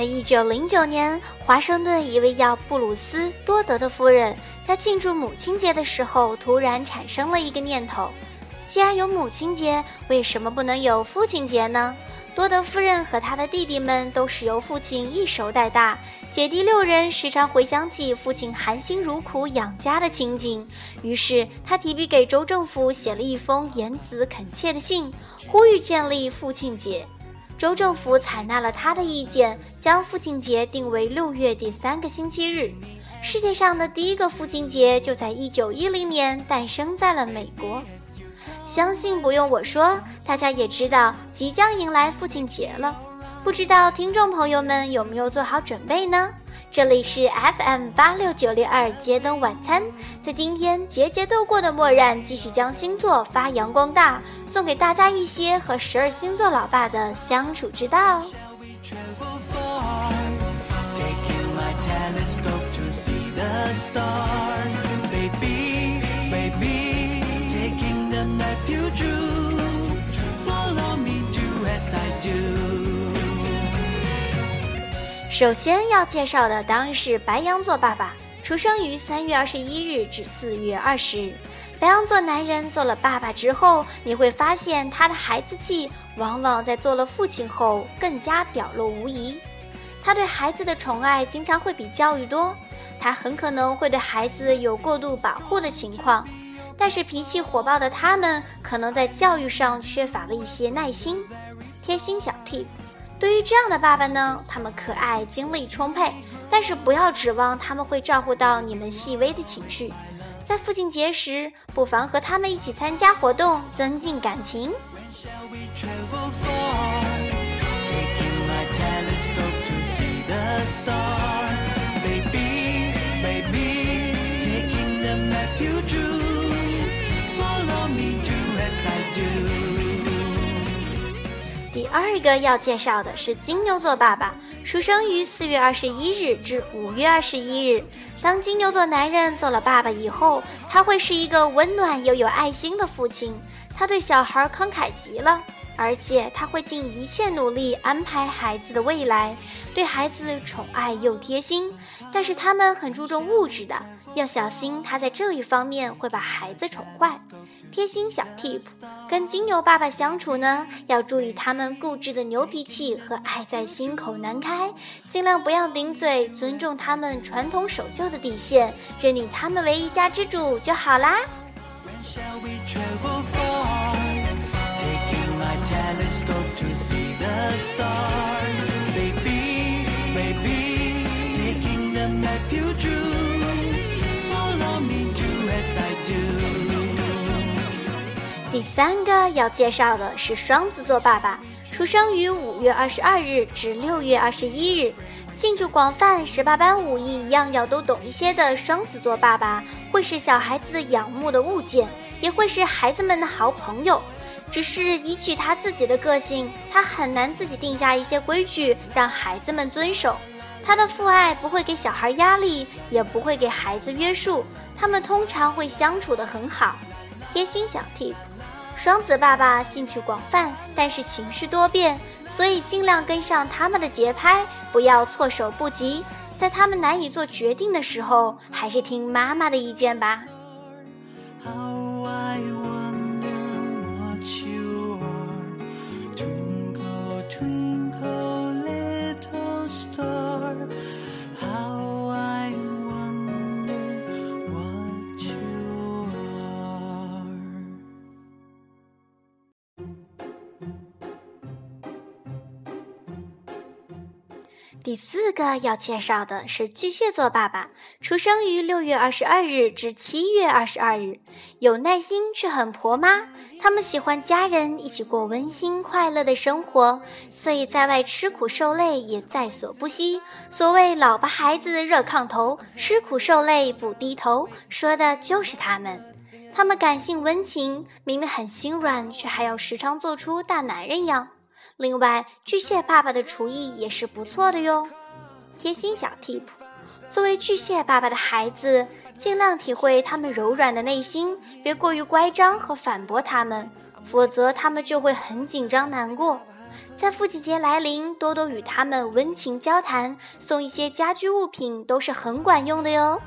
在一九零九年，华盛顿一位叫布鲁斯多德的夫人，在庆祝母亲节的时候，突然产生了一个念头：既然有母亲节，为什么不能有父亲节呢？多德夫人和她的弟弟们都是由父亲一手带大，姐弟六人时常回想起父亲含辛茹苦养家的情景。于是，他提笔给州政府写了一封言辞恳切的信，呼吁建立父亲节。州政府采纳了他的意见，将父亲节定为六月第三个星期日。世界上的第一个父亲节就在一九一零年诞生在了美国。相信不用我说，大家也知道即将迎来父亲节了。不知道听众朋友们有没有做好准备呢？这里是 FM 八六九六二街灯晚餐，在今天节节都过的默然，继续将星座发扬光大，送给大家一些和十二星座老爸的相处之道。首先要介绍的当然是白羊座爸爸，出生于三月二十一日至四月二十日。白羊座男人做了爸爸之后，你会发现他的孩子气往往在做了父亲后更加表露无遗。他对孩子的宠爱经常会比教育多，他很可能会对孩子有过度保护的情况。但是脾气火爆的他们，可能在教育上缺乏了一些耐心。贴心小 tip。对于这样的爸爸呢，他们可爱、精力充沛，但是不要指望他们会照顾到你们细微的情绪。在父亲节时，不妨和他们一起参加活动，增进感情。二个要介绍的是金牛座爸爸，出生于四月二十一日至五月二十一日。当金牛座男人做了爸爸以后，他会是一个温暖又有爱心的父亲。他对小孩慷慨极了，而且他会尽一切努力安排孩子的未来，对孩子宠爱又贴心。但是他们很注重物质的。要小心，他在这一方面会把孩子宠坏。贴心小 tip，跟金牛爸爸相处呢，要注意他们固执的牛脾气和爱在心口难开，尽量不要顶嘴，尊重他们传统守旧的底线，认定他们为一家之主就好啦。第三个要介绍的是双子座爸爸，出生于五月二十二日至六月二十一日，兴趣广泛，十八般武艺一样样都懂一些的双子座爸爸，会是小孩子仰慕的物件，也会是孩子们的好朋友。只是依据他自己的个性，他很难自己定下一些规矩让孩子们遵守。他的父爱不会给小孩压力，也不会给孩子约束，他们通常会相处得很好。贴心小 tip。双子爸爸兴趣广泛，但是情绪多变，所以尽量跟上他们的节拍，不要措手不及。在他们难以做决定的时候，还是听妈妈的意见吧。第四个要介绍的是巨蟹座爸爸，出生于六月二十二日至七月二十二日，有耐心却很婆妈。他们喜欢家人一起过温馨快乐的生活，所以在外吃苦受累也在所不惜。所谓“老婆孩子热炕头，吃苦受累不低头”，说的就是他们。他们感性温情，明明很心软，却还要时常做出大男人样。另外，巨蟹爸爸的厨艺也是不错的哟。贴心小 tip：作为巨蟹爸爸的孩子，尽量体会他们柔软的内心，别过于乖张和反驳他们，否则他们就会很紧张难过。在父亲节来临，多多与他们温情交谈，送一些家居物品都是很管用的哟。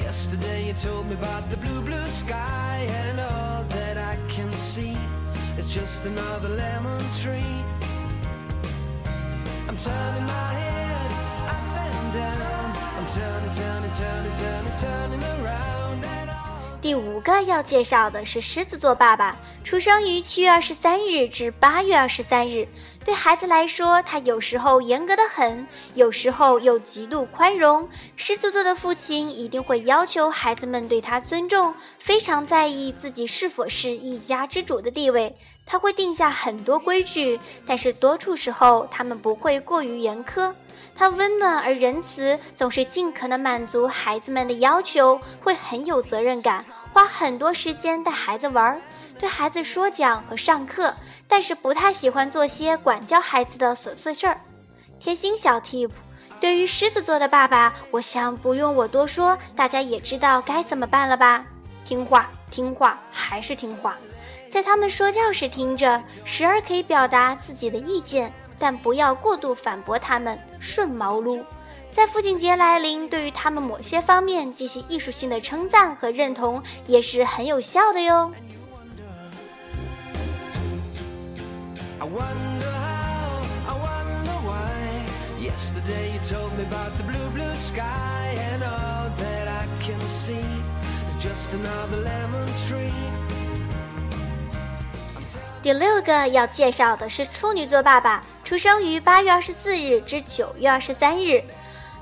yesterday you told me about the blue blue sky and a just another lemon tree. I'm turning my head up and down. I'm turning, turning, turning, turning, turning around. 第五个要介绍的是狮子座爸爸，出生于七月二十三日至八月二十三日。对孩子来说，他有时候严格的很，有时候又极度宽容。狮子座的父亲一定会要求孩子们对他尊重，非常在意自己是否是一家之主的地位。他会定下很多规矩，但是多数时候他们不会过于严苛。他温暖而仁慈，总是尽可能满足孩子们的要求，会很有责任感，花很多时间带孩子玩，对孩子说讲和上课，但是不太喜欢做些管教孩子的琐碎事儿。贴心小 tip，对于狮子座的爸爸，我想不用我多说，大家也知道该怎么办了吧？听话，听话，还是听话。在他们说教时听着，时而可以表达自己的意见，但不要过度反驳他们，顺毛撸。在父亲节来临，对于他们某些方面进行艺术性的称赞和认同，也是很有效的哟。第六个要介绍的是处女座爸爸，出生于八月二十四日至九月二十三日。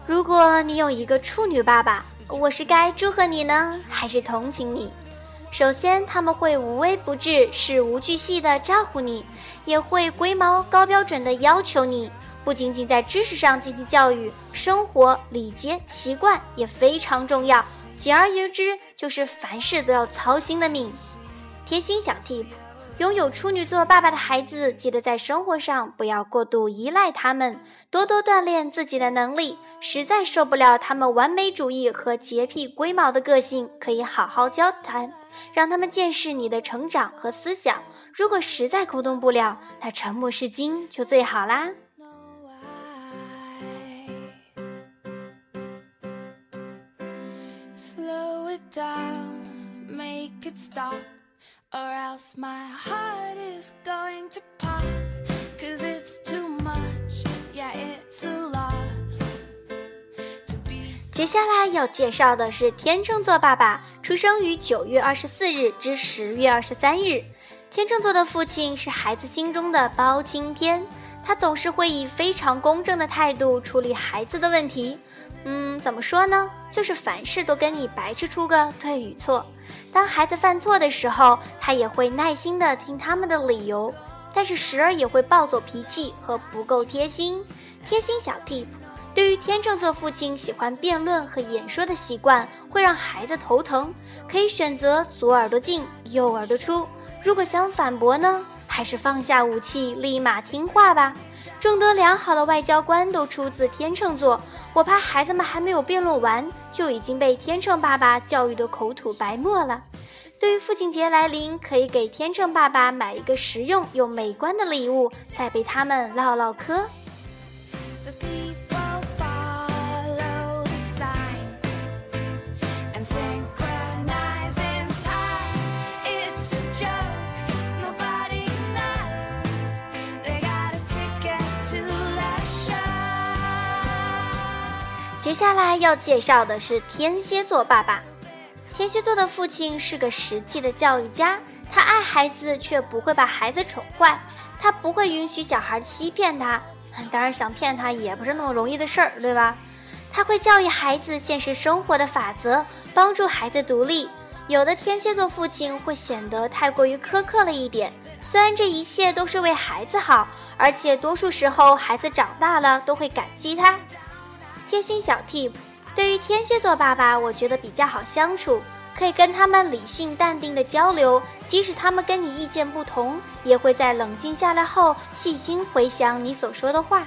如果你有一个处女爸爸，我是该祝贺你呢，还是同情你？首先，他们会无微不至、事无巨细地照顾你，也会龟毛高标准地要求你。不仅仅在知识上进行教育，生活礼节习惯也非常重要。简而言之，就是凡事都要操心的命。贴心小 tip。拥有处女座爸爸的孩子，记得在生活上不要过度依赖他们，多多锻炼自己的能力。实在受不了他们完美主义和洁癖龟毛的个性，可以好好交谈，让他们见识你的成长和思想。如果实在沟通不了，那沉默是金就最好啦。Slow it down, make it stop. Or else my heart is going to pop. Cause it's too much. Yeah it's a lot. To be 接下来要介绍的是天秤座爸爸出生于九月二十四日至十月二十三日。天秤座的父亲是孩子心中的包青天他总是会以非常公正的态度处理孩子的问题。嗯，怎么说呢？就是凡事都跟你白吃出个对与错。当孩子犯错的时候，他也会耐心的听他们的理由，但是时而也会暴走脾气和不够贴心。贴心小 tip：对于天秤座父亲喜欢辩论和演说的习惯，会让孩子头疼。可以选择左耳朵进右耳朵出。如果想反驳呢，还是放下武器，立马听话吧。众多良好的外交官都出自天秤座，我怕孩子们还没有辩论完，就已经被天秤爸爸教育的口吐白沫了。对于父亲节来临，可以给天秤爸爸买一个实用又美观的礼物，再陪他们唠唠嗑。接下来要介绍的是天蝎座爸爸。天蝎座的父亲是个实际的教育家，他爱孩子，却不会把孩子宠坏。他不会允许小孩欺骗他，当然想骗他也不是那么容易的事儿，对吧？他会教育孩子现实生活的法则，帮助孩子独立。有的天蝎座父亲会显得太过于苛刻了一点，虽然这一切都是为孩子好，而且多数时候孩子长大了都会感激他。贴心小 tip，对于天蝎座爸爸，我觉得比较好相处，可以跟他们理性淡定的交流，即使他们跟你意见不同，也会在冷静下来后细心回想你所说的话。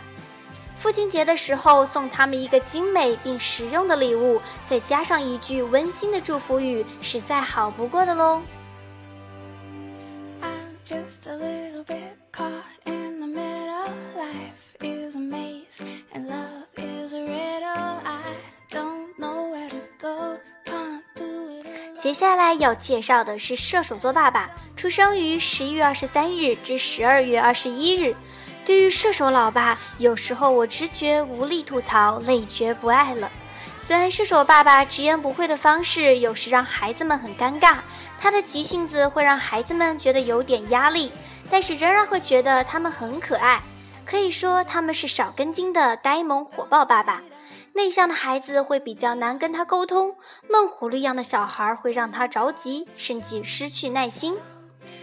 父亲节的时候，送他们一个精美并实用的礼物，再加上一句温馨的祝福语，是再好不过的喽。接下来要介绍的是射手座爸爸，出生于十一月二十三日至十二月二十一日。对于射手老爸，有时候我直觉无力吐槽，累觉不爱了。虽然射手爸爸直言不讳的方式有时让孩子们很尴尬，他的急性子会让孩子们觉得有点压力，但是仍然会觉得他们很可爱。可以说他们是少根筋的呆萌火爆爸爸。内向的孩子会比较难跟他沟通，闷葫芦一样的小孩会让他着急，甚至失去耐心。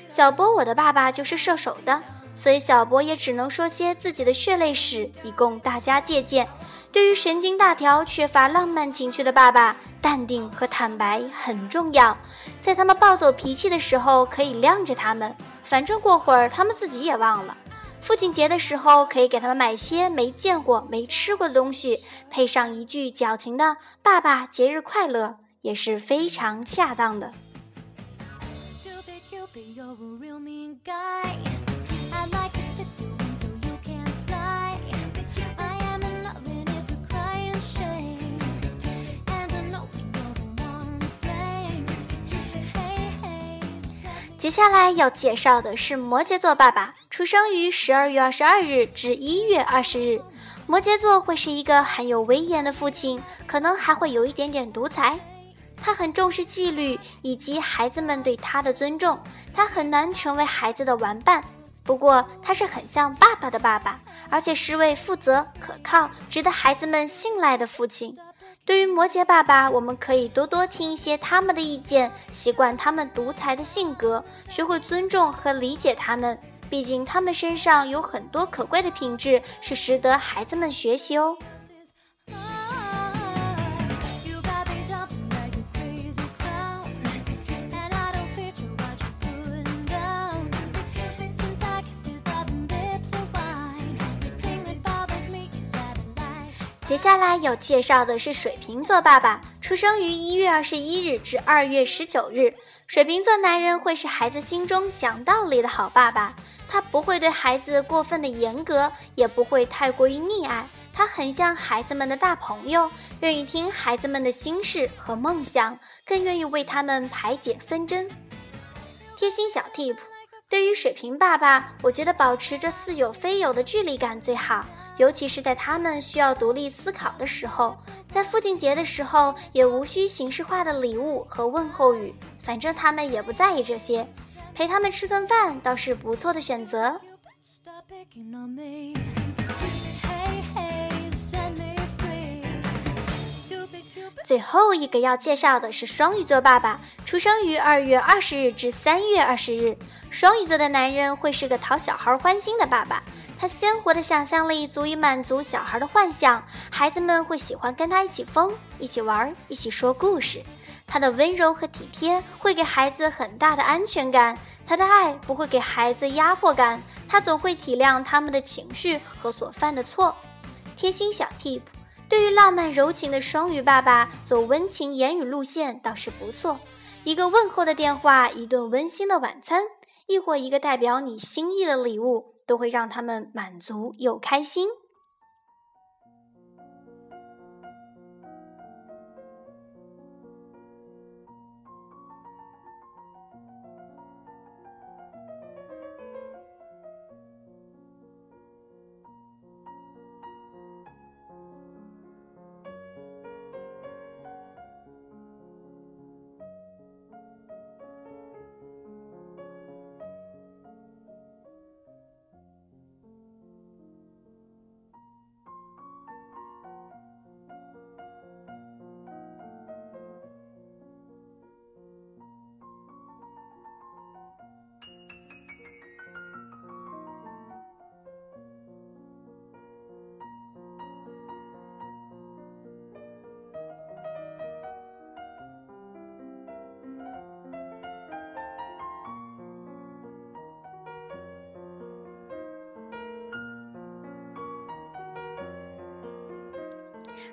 小波，我的爸爸就是射手的。所以小波也只能说些自己的血泪史，以供大家借鉴。对于神经大条、缺乏浪漫情趣的爸爸，淡定和坦白很重要。在他们暴走脾气的时候，可以晾着他们，反正过会儿他们自己也忘了。父亲节的时候，可以给他们买些没见过、没吃过的东西，配上一句矫情的“爸爸节日快乐”，也是非常恰当的。接下来要介绍的是摩羯座爸爸，出生于十二月二十二日至一月二十日。摩羯座会是一个很有威严的父亲，可能还会有一点点独裁。他很重视纪律以及孩子们对他的尊重，他很难成为孩子的玩伴。不过他是很像爸爸的爸爸，而且是位负责、可靠、值得孩子们信赖的父亲。对于摩羯爸爸，我们可以多多听一些他们的意见，习惯他们独裁的性格，学会尊重和理解他们。毕竟他们身上有很多可贵的品质，是值得孩子们学习哦。接下来要介绍的是水瓶座爸爸，出生于一月二十一日至二月十九日。水瓶座男人会是孩子心中讲道理的好爸爸，他不会对孩子过分的严格，也不会太过于溺爱。他很像孩子们的大朋友，愿意听孩子们的心事和梦想，更愿意为他们排解纷争。贴心小 tip：对于水瓶爸爸，我觉得保持着似有非有的距离感最好。尤其是在他们需要独立思考的时候，在父亲节的时候，也无需形式化的礼物和问候语，反正他们也不在意这些，陪他们吃顿饭倒是不错的选择。最后一个要介绍的是双鱼座爸爸，出生于二月二十日至三月二十日。双鱼座的男人会是个讨小孩欢心的爸爸。他鲜活的想象力足以满足小孩的幻想，孩子们会喜欢跟他一起疯、一起玩、一起说故事。他的温柔和体贴会给孩子很大的安全感，他的爱不会给孩子压迫感，他总会体谅他们的情绪和所犯的错。贴心小 tip：对于浪漫柔情的双鱼爸爸，走温情言语路线倒是不错。一个问候的电话，一顿温馨的晚餐，亦或一个代表你心意的礼物。都会让他们满足又开心。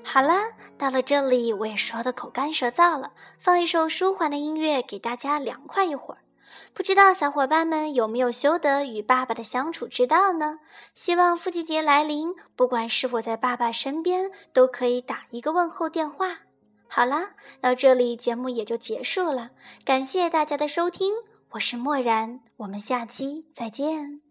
好了，到了这里我也说的口干舌燥了，放一首舒缓的音乐给大家凉快一会儿。不知道小伙伴们有没有修得与爸爸的相处之道呢？希望父亲节来临，不管是否在爸爸身边，都可以打一个问候电话。好啦，到这里节目也就结束了，感谢大家的收听，我是漠然，我们下期再见。